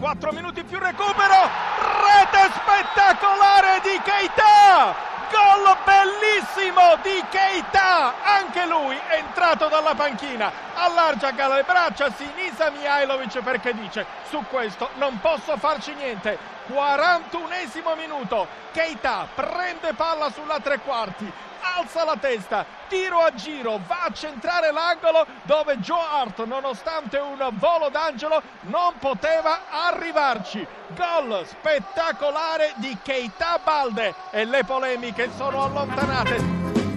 4 minuti più recupero, rete spettacolare di Keita, gol bellissimo di Keita, anche lui è entrato dalla panchina, allarga le braccia sinisa Mihailovic perché dice su questo non posso farci niente, 41esimo minuto, Keita prende palla sulla tre quarti, alza la testa, tiro a giro, va a centrare l'angolo dove Joe Hart, nonostante un volo d'angelo, non poteva arrivarci. Gol spettacolare di Keita Balde e le polemiche sono allontanate.